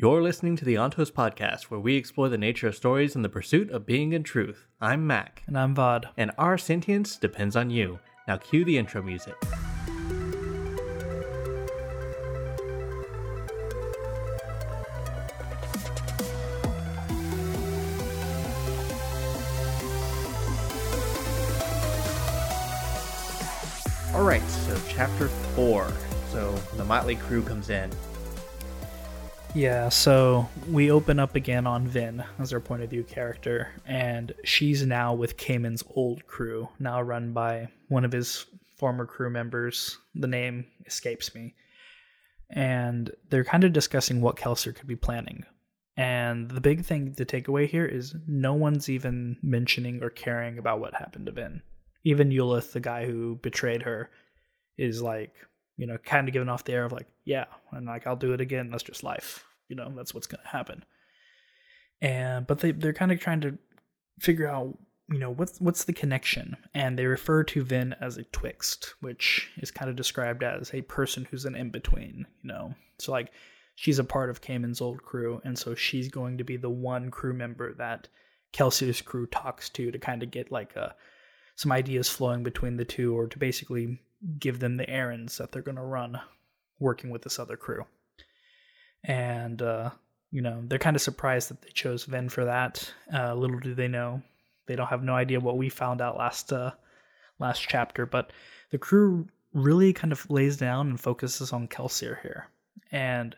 You're listening to the Ontos Podcast, where we explore the nature of stories and the pursuit of being in truth. I'm Mac, And I'm Vod. and our sentience depends on you. Now cue the intro music. All right, so chapter four. So the Motley crew comes in. Yeah, so we open up again on Vin as our point of view character, and she's now with Camon's old crew, now run by one of his former crew members. The name escapes me. And they're kind of discussing what Kelsier could be planning. And the big thing to take away here is no one's even mentioning or caring about what happened to Vin. Even Ulef, the guy who betrayed her, is like, you know, kind of giving off the air of like, yeah, and like I'll do it again. That's just life. You know, that's what's gonna happen. And but they they're kind of trying to figure out, you know, what's what's the connection. And they refer to Vin as a twixt, which is kind of described as a person who's an in between. You know, so like she's a part of Camon's old crew, and so she's going to be the one crew member that Kelsey's crew talks to to kind of get like a some ideas flowing between the two, or to basically give them the errands that they're going to run working with this other crew. And, uh, you know, they're kind of surprised that they chose Vin for that. Uh, little do they know, they don't have no idea what we found out last uh, last chapter. But the crew really kind of lays down and focuses on Kelsier here, and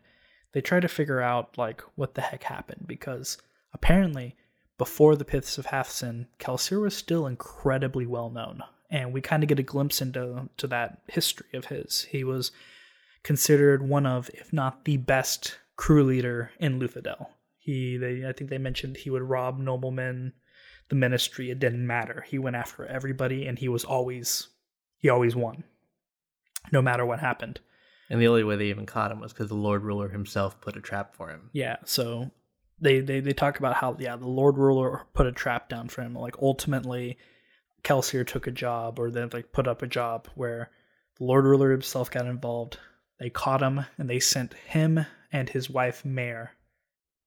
they try to figure out like what the heck happened because apparently before the Pits of Hathsin, Kelsier was still incredibly well known, and we kind of get a glimpse into to that history of his. He was considered one of, if not the best crew leader in Luthadel. He, they, I think they mentioned he would rob noblemen, the ministry. It didn't matter. He went after everybody, and he was always, he always won, no matter what happened. And the only way they even caught him was because the Lord Ruler himself put a trap for him. Yeah, so they, they they talk about how yeah the Lord Ruler put a trap down for him. Like ultimately, Kelsier took a job or then like put up a job where the Lord Ruler himself got involved. They caught him and they sent him and his wife Mare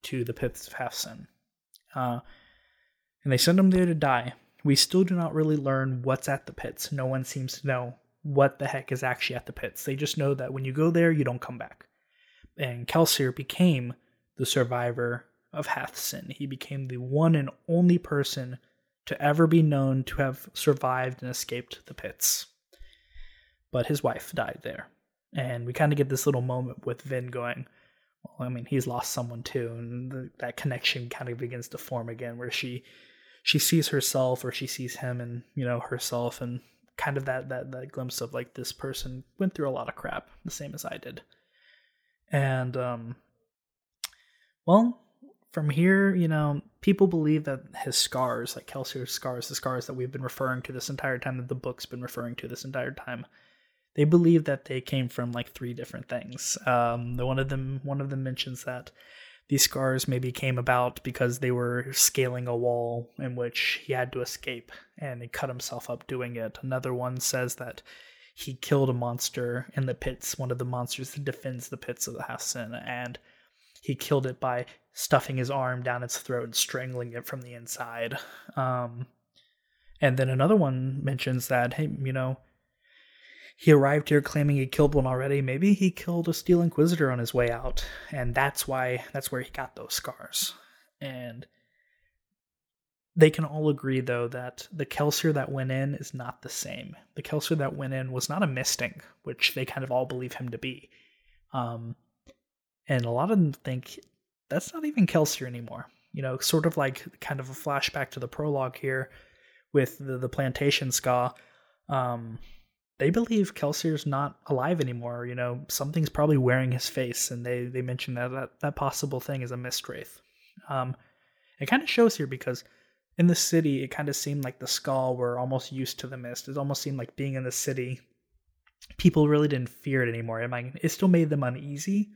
to the pits of Hathsin. Uh, and they sent him there to die. We still do not really learn what's at the pits. No one seems to know what the heck is actually at the pits. They just know that when you go there, you don't come back. And Kelsier became the survivor of Hathsin. He became the one and only person to ever be known to have survived and escaped the pits. But his wife died there. And we kind of get this little moment with Vin going, well, I mean, he's lost someone too, and the, that connection kind of begins to form again, where she she sees herself or she sees him and you know herself, and kind of that that that glimpse of like this person went through a lot of crap, the same as I did, and um, well, from here, you know, people believe that his scars, like Kelsier's scars, the scars that we've been referring to this entire time, that the book's been referring to this entire time, they believe that they came from like three different things. Um, the one of them, one of them mentions that these scars maybe came about because they were scaling a wall in which he had to escape, and he cut himself up doing it. Another one says that he killed a monster in the pits, one of the monsters that defends the pits of the Hathsin, and he killed it by stuffing his arm down its throat and strangling it from the inside. Um, and then another one mentions that, hey, you know, he arrived here claiming he killed one already. Maybe he killed a Steel Inquisitor on his way out, and that's why that's where he got those scars. And they can all agree though that the Kelsier that went in is not the same. The Kelsier that went in was not a Misting, which they kind of all believe him to be. Um, and a lot of them think that's not even Kelsier anymore. You know, sort of like kind of a flashback to the prologue here with the, the plantation skaa. Um, they believe Kelsier's not alive anymore. You know, something's probably wearing his face, and they they mention that that, that possible thing is a mist wraith. Um, it kind of shows here because in the city, it kind of seemed like the skaa were almost used to the mist. It almost seemed like being in the city, people really didn't fear it anymore. I mean, it still made them uneasy,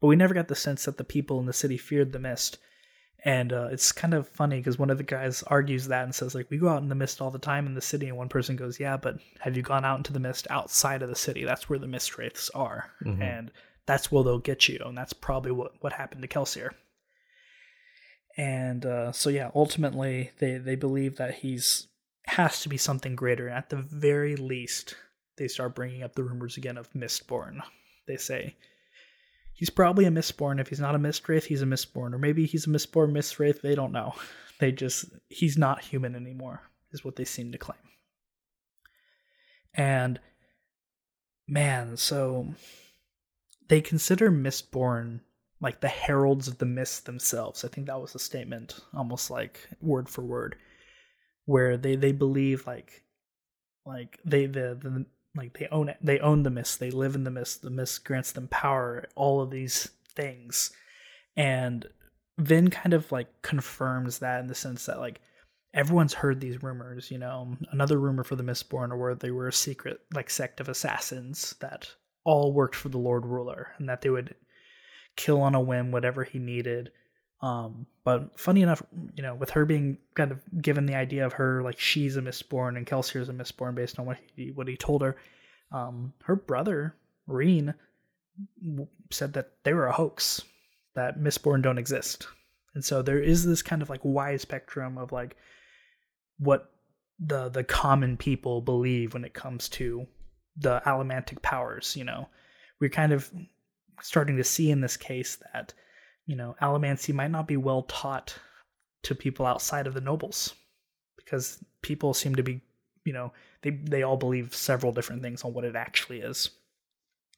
but we never got the sense that the people in the city feared the mist. And uh, it's kind of funny because one of the guys argues that and says, like, we go out in the mist all the time in the city. And one person goes, yeah, but have you gone out into the mist outside of the city? That's where the mist wraiths are. Mhm. And that's where they'll get you, and that's probably what what happened to Kelsier. And uh, so yeah, ultimately they they believe that he's has to be something greater. And At the very least, they start bringing up the rumors again of Mistborn. They say he's probably a Mistborn. If he's not a Mistwraith, he's a Mistborn, or maybe he's a Mistborn Mistwraith. They don't know. They just he's not human anymore, is what they seem to claim. And man, so they consider Mistborn like the heralds of the mist themselves. I think that was a statement, almost like word for word, where they they believe like like they the, the like they own it they own the mist they live in the mist the mist grants them power all of these things and Vin kind of like confirms that in the sense that like everyone's heard these rumors, you know. Another rumor for the Mistborn where they were a secret like sect of assassins that all worked for the Lord Ruler and that they would kill on a whim whatever he needed. Um, but funny enough, you know, with her being kind of given the idea of her like she's a mistborn and Kelsier's a mistborn based on what he what he told her, um, her brother Reen said that they were a hoax that mistborn don't exist. And so there is this kind of like wide spectrum of like what the the common people believe when it comes to the allomantic powers, you know. We're kind of starting to see in this case that, you know, allomancy might not be well taught to people outside of the nobles because people seem to be, you know, they they all believe several different things on what it actually is.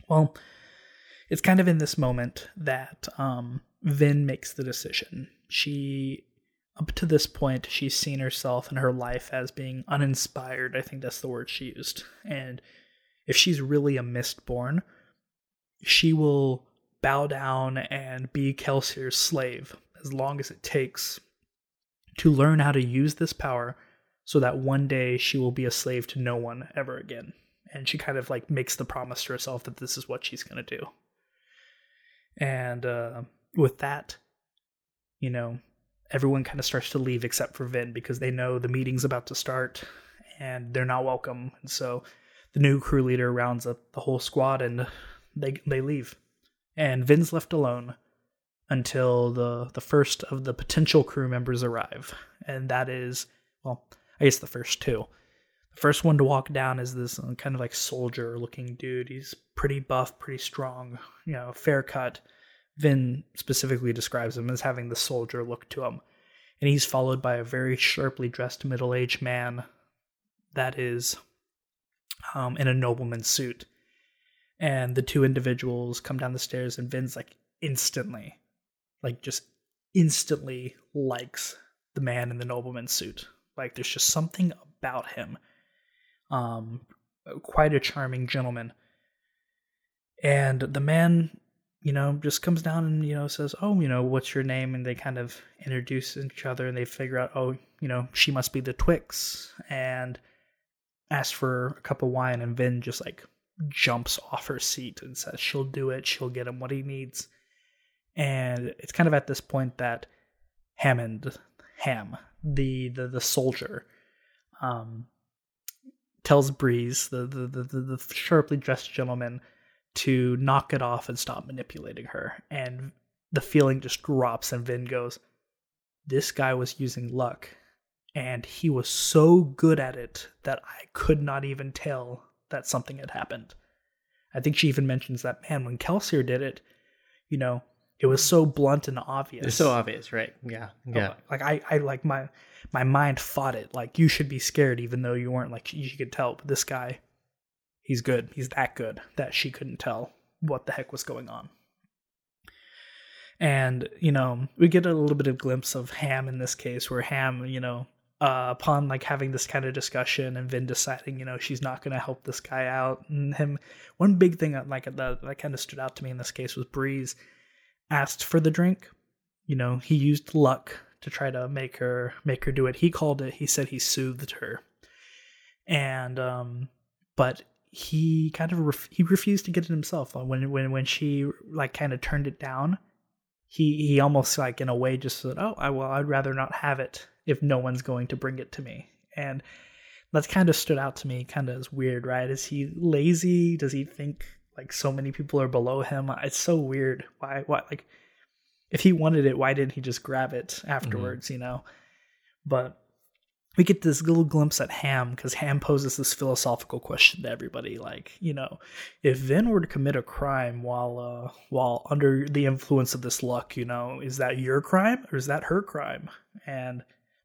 Well, it's kind of in this moment that um, Vin makes the decision. She, up to this point, she's seen herself and her life as being uninspired. I think that's the word she used. And if she's really a Mistborn, she will bow down and be Kelsier's slave as long as it takes to learn how to use this power so that one day she will be a slave to no one ever again. And she kind of like makes the promise to herself that this is what she's going to do. And uh, with that, you know, everyone kind of starts to leave except for Vin because they know the meeting's about to start and they're not welcome. And so the new crew leader rounds up the whole squad and they they leave. And Vin's left alone until the the first of the potential crew members arrive. And that is well, I guess the first two. The first one to walk down is this uh, kind of like soldier looking dude. He's pretty buff, pretty strong, you know, fair cut. Vin specifically describes him as having the soldier look to him. And he's followed by a very sharply dressed middle aged man that is um, in a nobleman's suit. And the two individuals come down the stairs, and Vin's like instantly, like just instantly likes the man in the nobleman's suit. Like there's just something about him um, quite a charming gentleman. And the man, you know, just comes down and, you know, says, Oh, you know, what's your name? And they kind of introduce each other and they figure out, oh, you know, she must be the Twix. And ask for a cup of wine. And Vin just like jumps off her seat and says she'll do it. She'll get him what he needs. And it's kind of at this point that Hammond, Ham, the the, the soldier, um, tells Breeze, the, the, the, the sharply dressed gentleman, to knock it off and stop manipulating her. And the feeling just drops, and Vin goes, This guy was using luck, and he was so good at it that I could not even tell that something had happened. I think she even mentions that, man, when Kelsier did it, you know, it was so blunt and obvious. It's so obvious, right? Yeah, oh, yeah. Like I, I like my my mind fought it. Like you should be scared, even though you weren't. Like you could tell, but this guy, he's good. He's that good that she couldn't tell what the heck was going on. And you know, we get a little bit of glimpse of Ham in this case, where Ham, you know, uh, upon like having this kind of discussion and Vin deciding, you know, she's not going to help this guy out, and him. One big thing that like that, that kind of stood out to me in this case was Breeze asked for the drink. You know, he used luck to try to make her make her do it. He called it. He said he soothed her, and um, but he kind of ref- he refused to get it himself. When when when she like kind of turned it down, he he almost like in a way just said, "Oh, I well, I'd rather not have it if no one's going to bring it to me." And that's kind of stood out to me, kind of as weird, right? Is he lazy? Does he think like so many people are below him. It's so weird. Why? Why? Like, if he wanted it, why didn't he just grab it afterwards? Mm-hmm. You know. But we get this little glimpse at Ham because Ham poses this philosophical question to everybody, like, you know, if Vin were to commit a crime while uh, while under the influence of this luck, you know, is that your crime or is that her crime? And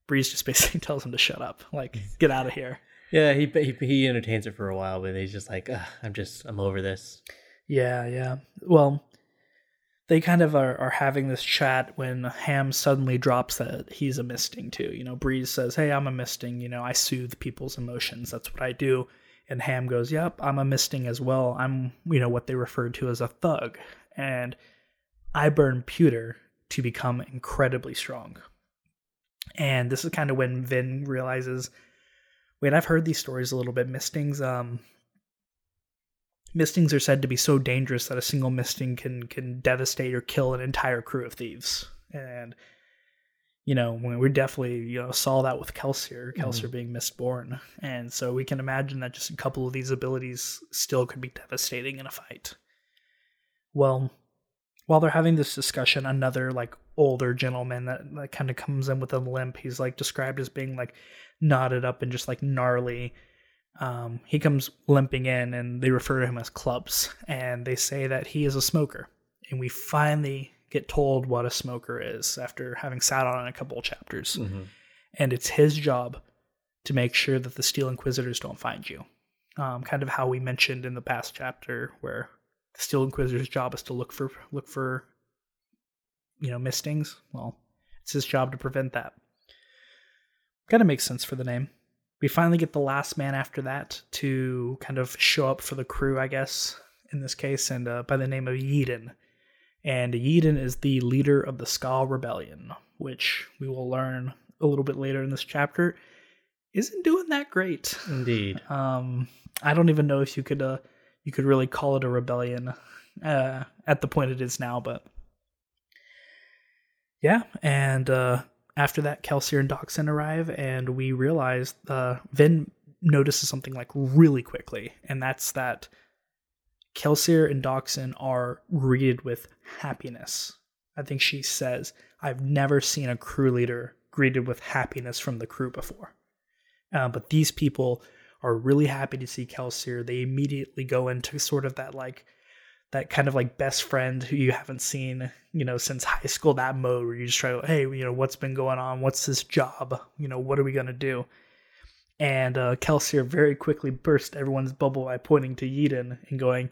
Breeze just basically tells him to shut up, like, get out of here. Yeah, he, he he entertains it for a while, but he's just like, I'm just I'm over this. Yeah, yeah. Well, they kind of are, are having this chat when Ham suddenly drops that he's a misting too. You know, Breeze says, Hey, I'm a misting. You know, I soothe people's emotions. That's what I do. And Ham goes, Yep, I'm a misting as well. I'm, you know, what they referred to as a thug. And I burn pewter to become incredibly strong. And this is kind of when Vin realizes, wait, I've heard these stories a little bit. Mistings, um, mistings are said to be so dangerous that a single misting can can devastate or kill an entire crew of thieves. And you know, we definitely you know saw that with Kelsier, Kelsier mm-hmm. being mistborn, and so we can imagine that just a couple of these abilities still could be devastating in a fight. Well, while they're having this discussion, another like older gentleman that, that kind of comes in with a limp. He's like described as being like knotted up and just like gnarly um, he comes limping in and they refer to him as clubs and they say that he is a smoker and we finally get told what a smoker is after having sat on a couple of chapters mm-hmm. and it's his job to make sure that the steel inquisitors don't find you um, kind of how we mentioned in the past chapter where the steel inquisitor's job is to look for look for you know mistings well it's his job to prevent that kind of makes sense for the name we finally get the last man after that to kind of show up for the crew, I guess, in this case, and uh, by the name of Yeden. And Yeden is the leader of the Skaa Rebellion, which we will learn a little bit later in this chapter isn't doing that great. Indeed. Um, I don't even know if you could uh, you could really call it a rebellion uh, at the point it is now, but yeah, and uh, after that, Kelsier and Dockson arrive, and we realize uh, Vin notices something like really quickly, and that's that Kelsier and Dockson are greeted with happiness. I think she says, I've never seen a crew leader greeted with happiness from the crew before. Uh, but these people are really happy to see Kelsier. They immediately go into sort of that like that kind of like best friend who you haven't seen, you know, since high school, that mode where you just try to, hey, you know, what's been going on? What's this job? You know, what are we going to do? And uh, Kelsier very quickly burst everyone's bubble by pointing to Yeden and going,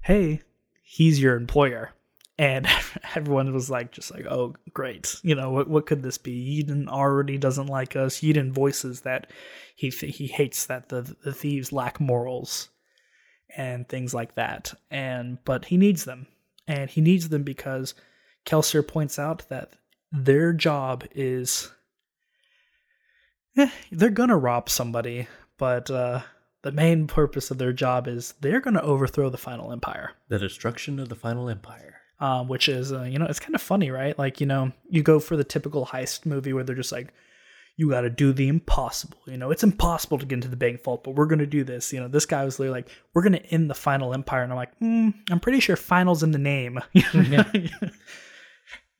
hey, he's your employer. And everyone was like, just like, oh, great. You know, what, what could this be? Yeden already doesn't like us. Yeden voices that he, he hates that the, the thieves lack morals and things like that. And but he needs them, and he needs them because Kelsier points out that their job is eh, they're gonna rob somebody, but uh, the main purpose of their job is they're gonna overthrow the final empire. The destruction of the final empire. Um, which is uh, you know it's kind of funny, right? Like you know you go for the typical heist movie where they're just like you got to do the impossible. You know, it's impossible to get into the bank vault, but we're going to do this. You know, this guy was literally like, we're going to end the final empire. And I'm like, mm, I'm pretty sure final's in the name.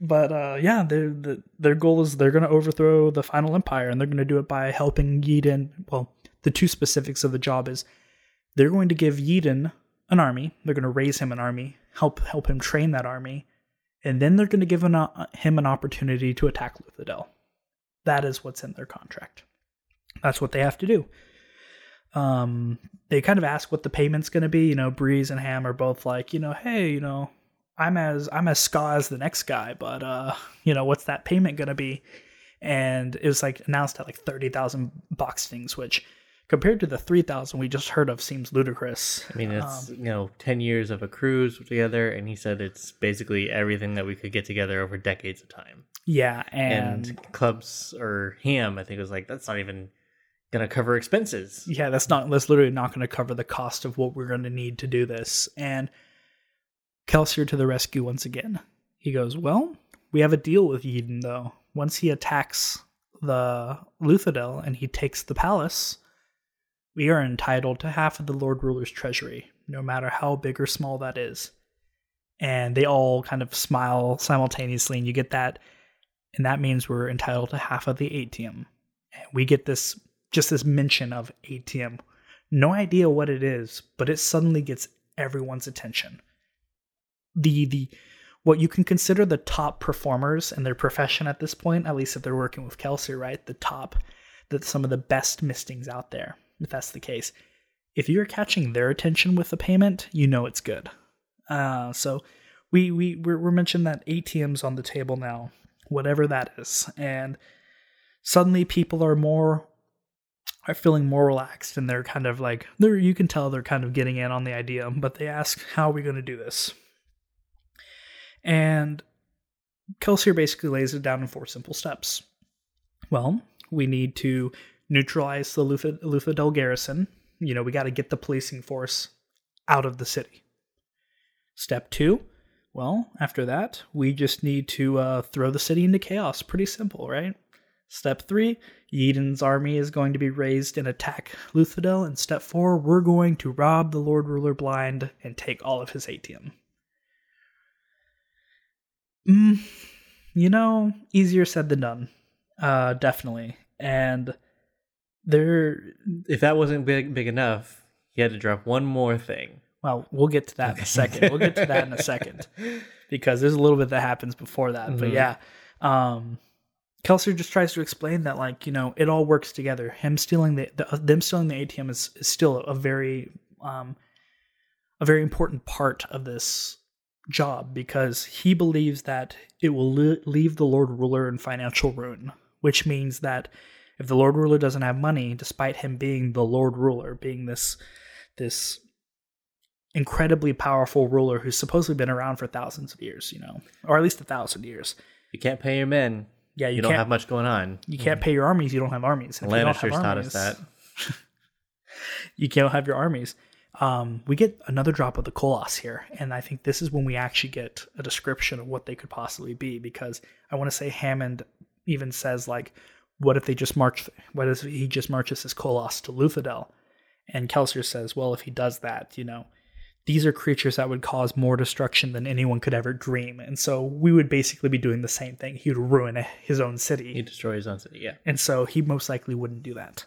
but uh, yeah, their their goal is they're going to overthrow the final empire, and they're going to do it by helping Yeden. Well, the two specifics of the job is they're going to give Yeden an army. They're going to raise him an army, help help him train that army, and then they're going to give an, uh, him an opportunity to attack Luthadel. That is what's in their contract. That's what they have to do. Um, they kind of ask what the payment's going to be. You know, Breeze and Ham are both like, you know, hey, you know, I'm as I'm as skaa as the next guy, but uh, you know, what's that payment going to be? And it was like announced at like thirty thousand boxings, which compared to the 3000 we just heard of seems ludicrous i mean it's um, you know 10 years of a cruise together and he said it's basically everything that we could get together over decades of time yeah and, and clubs or ham i think was like that's not even gonna cover expenses yeah that's not that's literally not gonna cover the cost of what we're gonna need to do this and kelsier to the rescue once again he goes well we have a deal with Yeden though once he attacks the Luthadel and he takes the palace we are entitled to half of the Lord Ruler's treasury. no matter how big or small that is. And they all kind of smile simultaneously, and you get that. And that means we're entitled to half of the atium. And we get this just this mention of atium. No idea what it is, but it suddenly gets everyone's attention. The the what you can consider the top performers in their profession at this point, at least if they're working with Kelsey, right? The top, that some of the best mistings out there, if that's the case. If you're catching their attention with the payment, you know it's good. Uh, so we we we're, we're mentioning that atium's on the table now, whatever that is, and suddenly people are more are feeling more relaxed and they're kind of like they're you can tell they're kind of getting in on the idea, but they ask how are we going to do this? And Kelsier basically lays it down in four simple steps. Well, we need to neutralize the Luthadel garrison. You know, we got to get the policing force out of the city. Step two, well, after that, we just need to uh, throw the city into chaos. Pretty simple, right? Step three, Yeden's army is going to be raised and attack Luthadel. And step four, we're going to rob the Lord Ruler blind and take all of his atium. Mm, you know, easier said than done. Uh, definitely. And there, if that wasn't big big enough, he had to drop one more thing. Well, we'll get to that in a second. We'll get to that in a second because there's a little bit that happens before that. Mm-hmm. But yeah, um, Kelsier just tries to explain that, like, you know, it all works together. Him stealing the, the them stealing the atium is, is still a very, um, a very important part of this job because he believes that it will leave the Lord Ruler in financial ruin, which means that if the Lord Ruler doesn't have money, despite him being the Lord Ruler, being this this incredibly powerful ruler who's supposedly been around for thousands of years, you know, or at least a thousand years. You can't pay your men. Yeah, you, you don't have much going on. You can't pay your armies. You don't have armies. Lannisters taught us that. you can't have your armies um, we get another drop of the Koloss here, and I think this is when we actually get a description of what they could possibly be. Because I want to say Hammond even says like, "What if they just march? What if he just marches his Koloss to Luthadel?" And Kelsier says, "Well, if he does that, you know." These are creatures that would cause more destruction than anyone could ever dream. And so we would basically be doing the same thing. He would ruin his own city. He'd destroy his own city, yeah. And so he most likely wouldn't do that.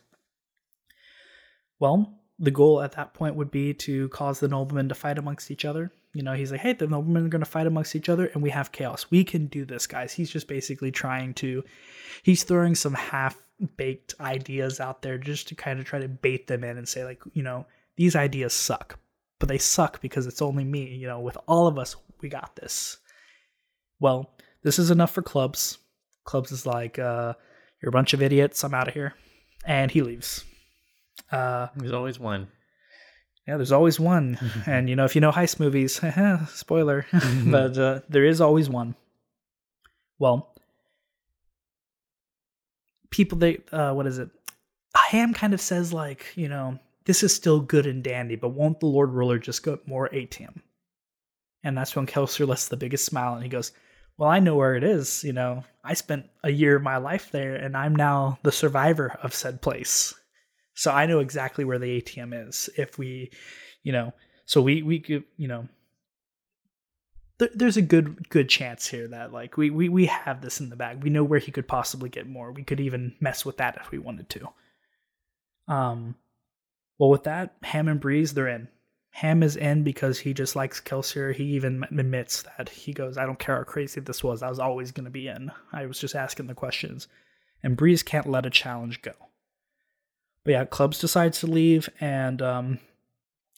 Well, the goal at that point would be to cause the noblemen to fight amongst each other. You know, he's like, hey, the noblemen are going to fight amongst each other and we have chaos. We can do this, guys. He's just basically trying to, he's throwing some half baked ideas out there just to kind of try to bait them in and say, like, you know, these ideas suck, but they suck because it's only me. You know, with all of us, we got this. Well, this is enough for Clubs. Clubs is like, uh, you're a bunch of idiots. I'm out of here. And he leaves. Uh, there's always one. Yeah, there's always one. and you know, if you know heist movies, spoiler, but uh, there is always one. Well, people they uh, what is it? Ham kind of says like, you know, this is still good and dandy, but won't the Lord Ruler just get more atium? And that's when Kelsier lets the biggest smile and he goes, Well, I know where it is. You know, I spent a year of my life there and I'm now the survivor of said place. So I know exactly where the atium is. If we, you know, so we we could, you know, there's a good good chance here that like we, we we have this in the bag. We know where he could possibly get more. We could even mess with that if we wanted to. Um, well, with that, Ham and Breeze they're in. Ham is in because he just likes Kelsier. He even admits that he goes, "I don't care how crazy this was. I was always going to be in. I was just asking the questions." And Breeze can't let a challenge go. But yeah, Clubs decides to leave, and um,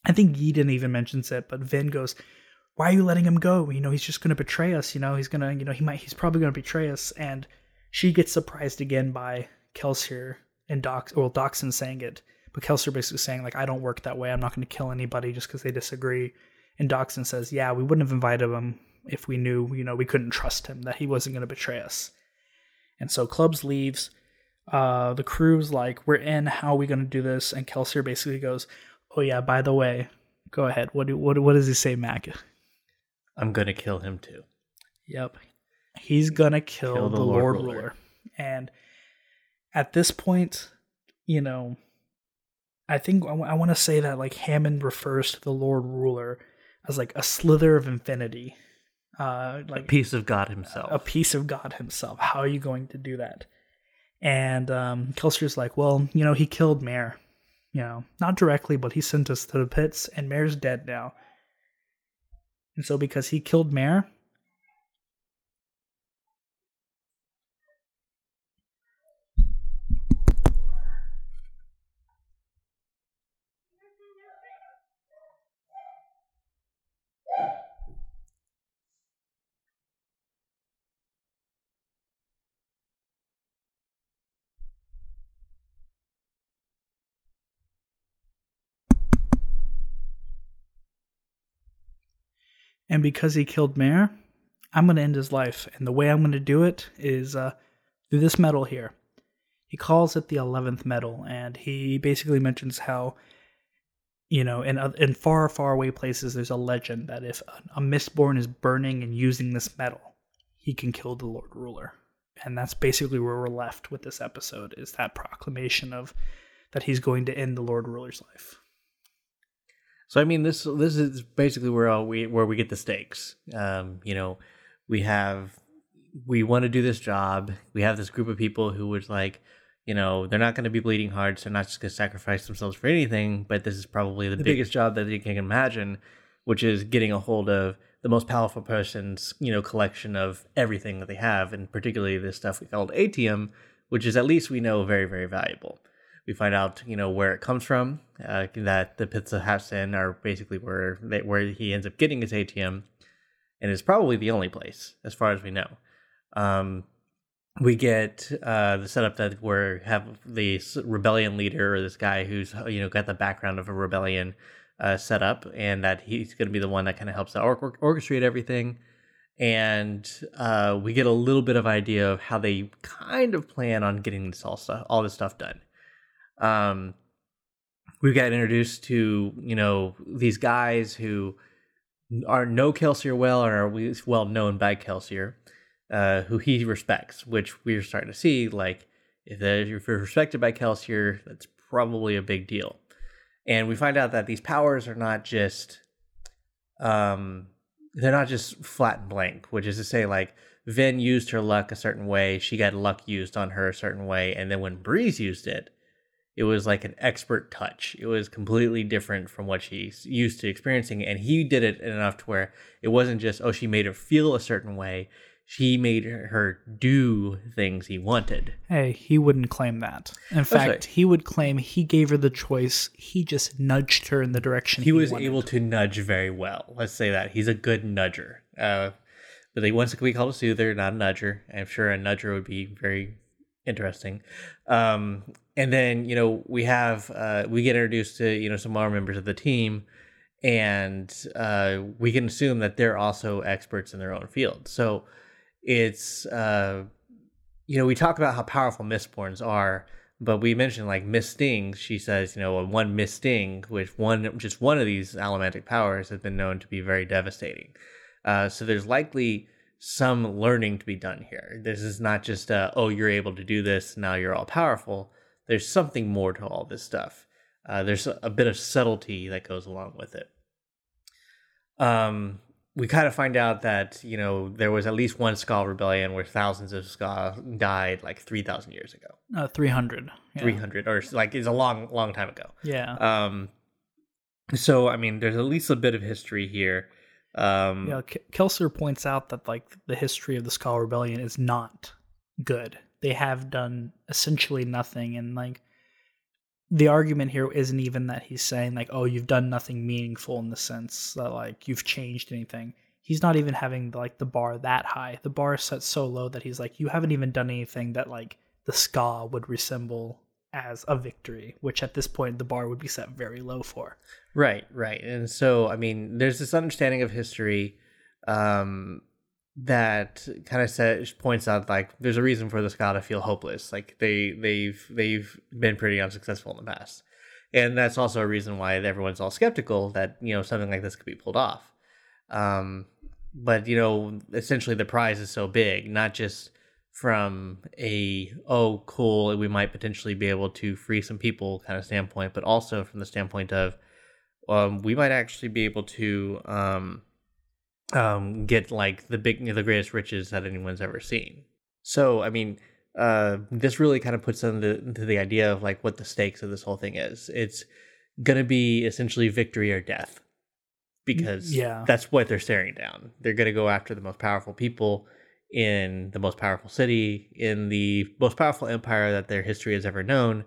I think Yeden even mentions it, but Vin goes, "Why are you letting him go? You know, he's just going to betray us. You know, he's gonna, you know, he might, he's probably going to betray us." And she gets surprised again by Kelsier and Dox, well, Dockson saying it, but Kelsier basically saying like, "I don't work that way. I'm not going to kill anybody just because they disagree." And Dockson says, "Yeah, we wouldn't have invited him if we knew, you know, we couldn't trust him that he wasn't going to betray us." And so Clubs leaves uh, the crew's like, "We're in. How are we gonna do this?" And Kelsier basically goes, "Oh yeah, by the way, go ahead. What do, what what does he say, Mac?" I'm gonna kill him too. Yep, he's gonna kill, kill the, the, Lord, Lord Ruler. Ruler. And at this point, you know, I think I want to say that like Hammond refers to the Lord Ruler as like a slither of infinity, uh, like a piece of God Himself. A piece of God Himself. How are you going to do that? And um, Kelsier's like, well, you know, he killed Mare. You know, not directly, but he sent us to the pits, and Mare's dead now. And so, because he killed Mare, And because he killed Mare, I'm going to end his life. And the way I'm going to do it is uh, through this metal here. He calls it the 11th metal. And he basically mentions how, you know, in, in far, far away places, there's a legend that if a Mistborn is burning and using this metal, he can kill the Lord Ruler. And that's basically where we're left with this episode is that proclamation of that he's going to end the Lord Ruler's life. So I mean, this this is basically where we where we get the stakes. Um, you know, we have we want to do this job. We have this group of people who would like, you know, they're not going to be bleeding hearts. They're not just going to sacrifice themselves for anything. But this is probably the biggest job that they can imagine, which is getting a hold of the most powerful person's you know collection of everything that they have, and particularly this stuff we called atium, which is at least we know very very valuable we find out you know where it comes from uh, that the pits of Hathsin are basically where they, where he ends up getting his atium and it's probably the only place as far as we know. Um, we get uh, the setup that we have the rebellion leader or this guy who's you know got the background of a rebellion uh, set up and that he's going to be the one that kind of helps or- orchestrate everything. And uh, we get a little bit of idea of how they kind of plan on getting this all stuff all this stuff done um, we got introduced to you know these guys who are know Kelsier well and are well known by Kelsier, uh, who he respects, which we're starting to see. Like if, if you're respected by Kelsier, that's probably a big deal. And we find out that these powers are not just, um, they're not just flat and blank, which is to say, like Vin used her luck a certain way, she got luck used on her a certain way, and then when Breeze used it, it was like an expert touch. It was completely different from what she's used to experiencing. And he did it enough to where it wasn't just, oh, she made her feel a certain way. She made her do things he wanted. Hey, he wouldn't claim that. In fact, right. he would claim he gave her the choice. He just nudged her in the direction he, he was wanted. able to nudge very well. Let's say that. He's a good nudger. Uh, but he wants to be called a soother, not a nudger. I'm sure a nudger would be very interesting. Um, and then you know we have uh, we get introduced to you know some more members of the team, and uh, we can assume that they're also experts in their own field. So it's uh, you know we talk about how powerful Mistborns are. But we mentioned like misting. She says, you know, one misting, which one just one of these allomantic powers has been known to be very devastating. Uh, so there's likely some learning to be done here. This is not just uh, oh you're able to do this now you're all powerful. There's something more to all this stuff. Uh, there's a, a bit of subtlety that goes along with it. Um, we kind of find out that you know there was at least one Skaa rebellion where thousands of Skaa died like three thousand years ago. Uh, three hundred. Yeah. Three hundred, or like it's a long, long time ago. Yeah. Um. So I mean, there's at least a bit of history here. Um, yeah, K- points out that like the history of the Skaa Rebellion is not good. They have done essentially nothing, and like the argument here isn't even that he's saying like, "Oh, you've done nothing meaningful in the sense that like you've changed anything." He's not even having like the bar that high. The bar is set so low that he's like, "You haven't even done anything that like the Skaa would resemble as a victory," which at this point the bar would be set very low for. Right, right. And so, I mean, there's this understanding of history um, that kind of says points out like there's a reason for the Skaa to feel hopeless. Like they they've they've been pretty unsuccessful in the past, and that's also a reason why everyone's all skeptical that you know something like this could be pulled off. Um, but you know, essentially, the prize is so big, not just from a oh cool we might potentially be able to free some people kind of standpoint but also from the standpoint of um, we might actually be able to um, um, get like the big the greatest riches that anyone's ever seen. So i mean uh, this really kind of puts into, into the idea of like what the stakes of this whole thing is. It's gonna be essentially victory or death because Yeah. that's what they're staring down. They're gonna go after the most powerful people in the most powerful city, in the most powerful empire that their history has ever known,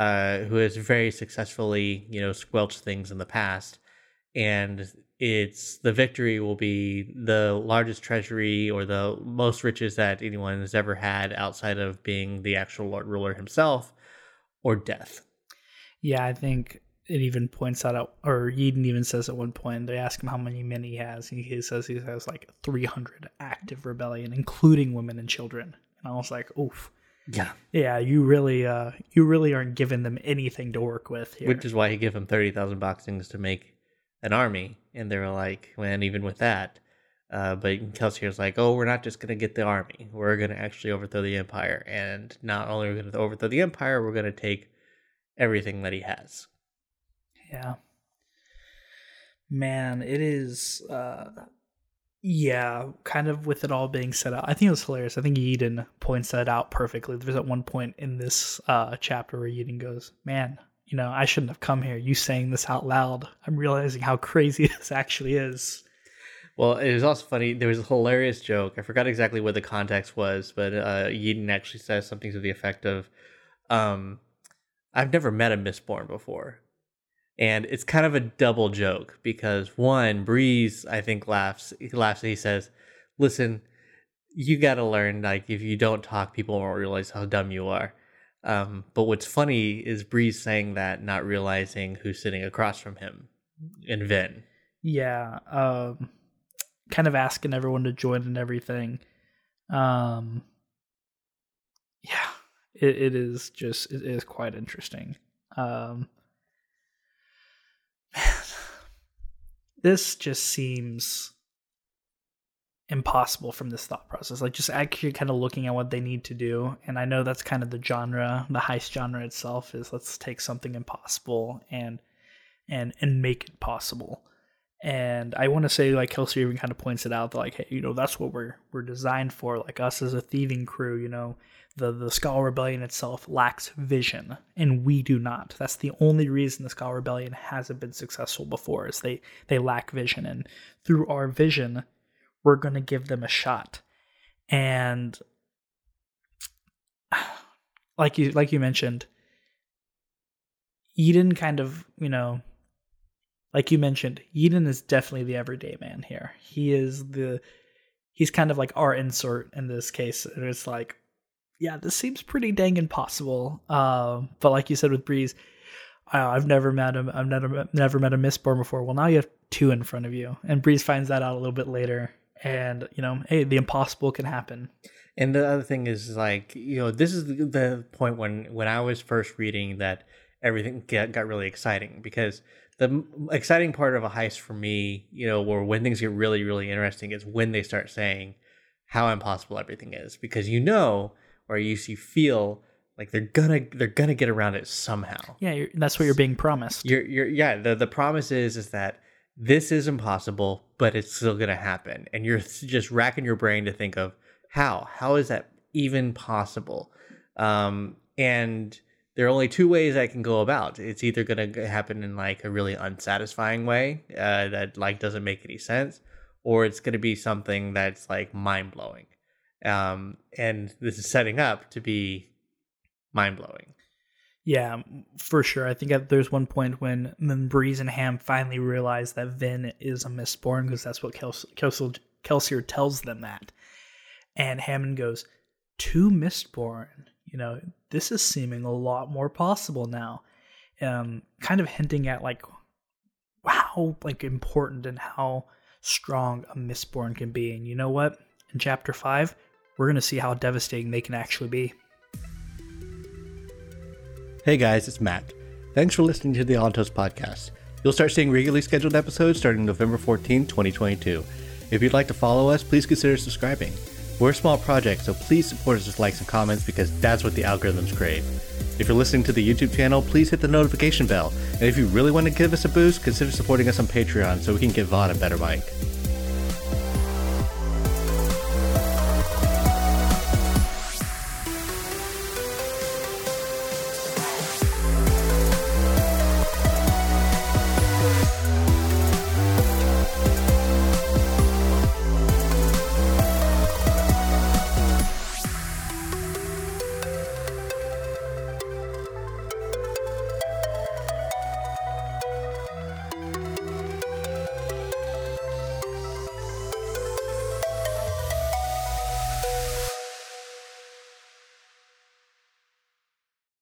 uh, who has very successfully, you know, squelched things in the past. And it's the victory will be the largest treasury or the most riches that anyone has ever had outside of being the actual Lord Ruler himself, or death. Yeah, I think it even points out, or Eden even says at one point, they ask him how many men he has. and He says he has like 300 active rebellion, including women and children. And I was like, oof. Yeah. Yeah, you really, uh, you really aren't giving them anything to work with here. Which is why he gave him 30,000 boxings to make an army. And they were like, man, even with that. Uh, but Kelsier's like, oh, we're not just going to get the army. We're going to actually overthrow the empire. And not only are we going to overthrow the empire, we're going to take everything that he has. Yeah. Man, it is uh yeah, kind of with it all being set out. I think it was hilarious. I think Eden points that out perfectly. There's at one point in this uh chapter where Eden goes, Man, you know, I shouldn't have come here. You saying this out loud. I'm realizing how crazy this actually is. Well, it was also funny. There was a hilarious joke. I forgot exactly what the context was, but uh, Eden actually says something to the effect of, um, I've never met a Mistborn before. And it's kind of a double joke because one, Breeze, I think, laughs. He laughs and he says, Listen, you got to learn, like, if you don't talk, people won't realize how dumb you are. Um, but what's funny is Breeze saying that, not realizing who's sitting across from him in Vin. Yeah, um kind of asking everyone to join and everything. Um yeah, it, it is just it is quite interesting. Um man, this just seems impossible from this thought process. Like just actually kind of looking at what they need to do. And I know that's kind of the genre, the heist genre itself is let's take something impossible and and and make it possible. And I want to say, like Kelsey even kind of points it out, that like, hey, you know, that's what we're we're designed for. Like us as a thieving crew, you know, the the Skaa Rebellion itself lacks vision, and we do not. That's the only reason the Skaa Rebellion hasn't been successful before is they they lack vision, and through our vision, we're gonna give them a shot. And like you like you mentioned, Eden kind of you know like you mentioned, Eden is definitely the everyday man here. He is the he's kind of like our insert in this case. And it's like, yeah, this seems pretty dang impossible. Um, but like you said with Breeze, I've never met him. I've never never met a Mistborn before. Well, now you have two in front of you, and Breeze finds that out a little bit later. And you know, hey, the impossible can happen. And the other thing is like, you know, this is the, point when when I was first reading that everything got, got really exciting because the exciting part of a heist for me, you know, where when things get really really interesting is when they start saying how impossible everything is because you know or you you feel like they're gonna they're gonna get around it somehow. Yeah, you're, that's what you're being promised. You're you're yeah, the the promise is is that this is impossible, but it's still gonna happen. And you're just racking your brain to think of how? How is that even possible? Um and there are only two ways I can go about. It's either going to happen in like a really unsatisfying way uh, that like doesn't make any sense, or it's going to be something that's like mind blowing. Um, and this is setting up to be mind blowing. Yeah, for sure. I think there's one point when, when and Ham finally realize that Vin is a Mistborn because that's what Kels- Kelsier tells them that. And Hammond goes, Two Mistborn. You know, this is seeming a lot more possible now. Um, kind of hinting at like how like important and how strong a Mistborn can be. And you know what? In chapter five, we're gonna see how devastating they can actually be. Hey guys, it's Matt. Thanks for listening to the Altos podcast. You'll start seeing regularly scheduled episodes starting November 14, 2022. If you'd like to follow us, please consider subscribing. We're a small project, so please support us with likes and comments because that's what the algorithms crave. If you're listening to the YouTube channel, please hit the notification bell. And if you really want to give us a boost, consider supporting us on Patreon so we can give Vaughn a better mic.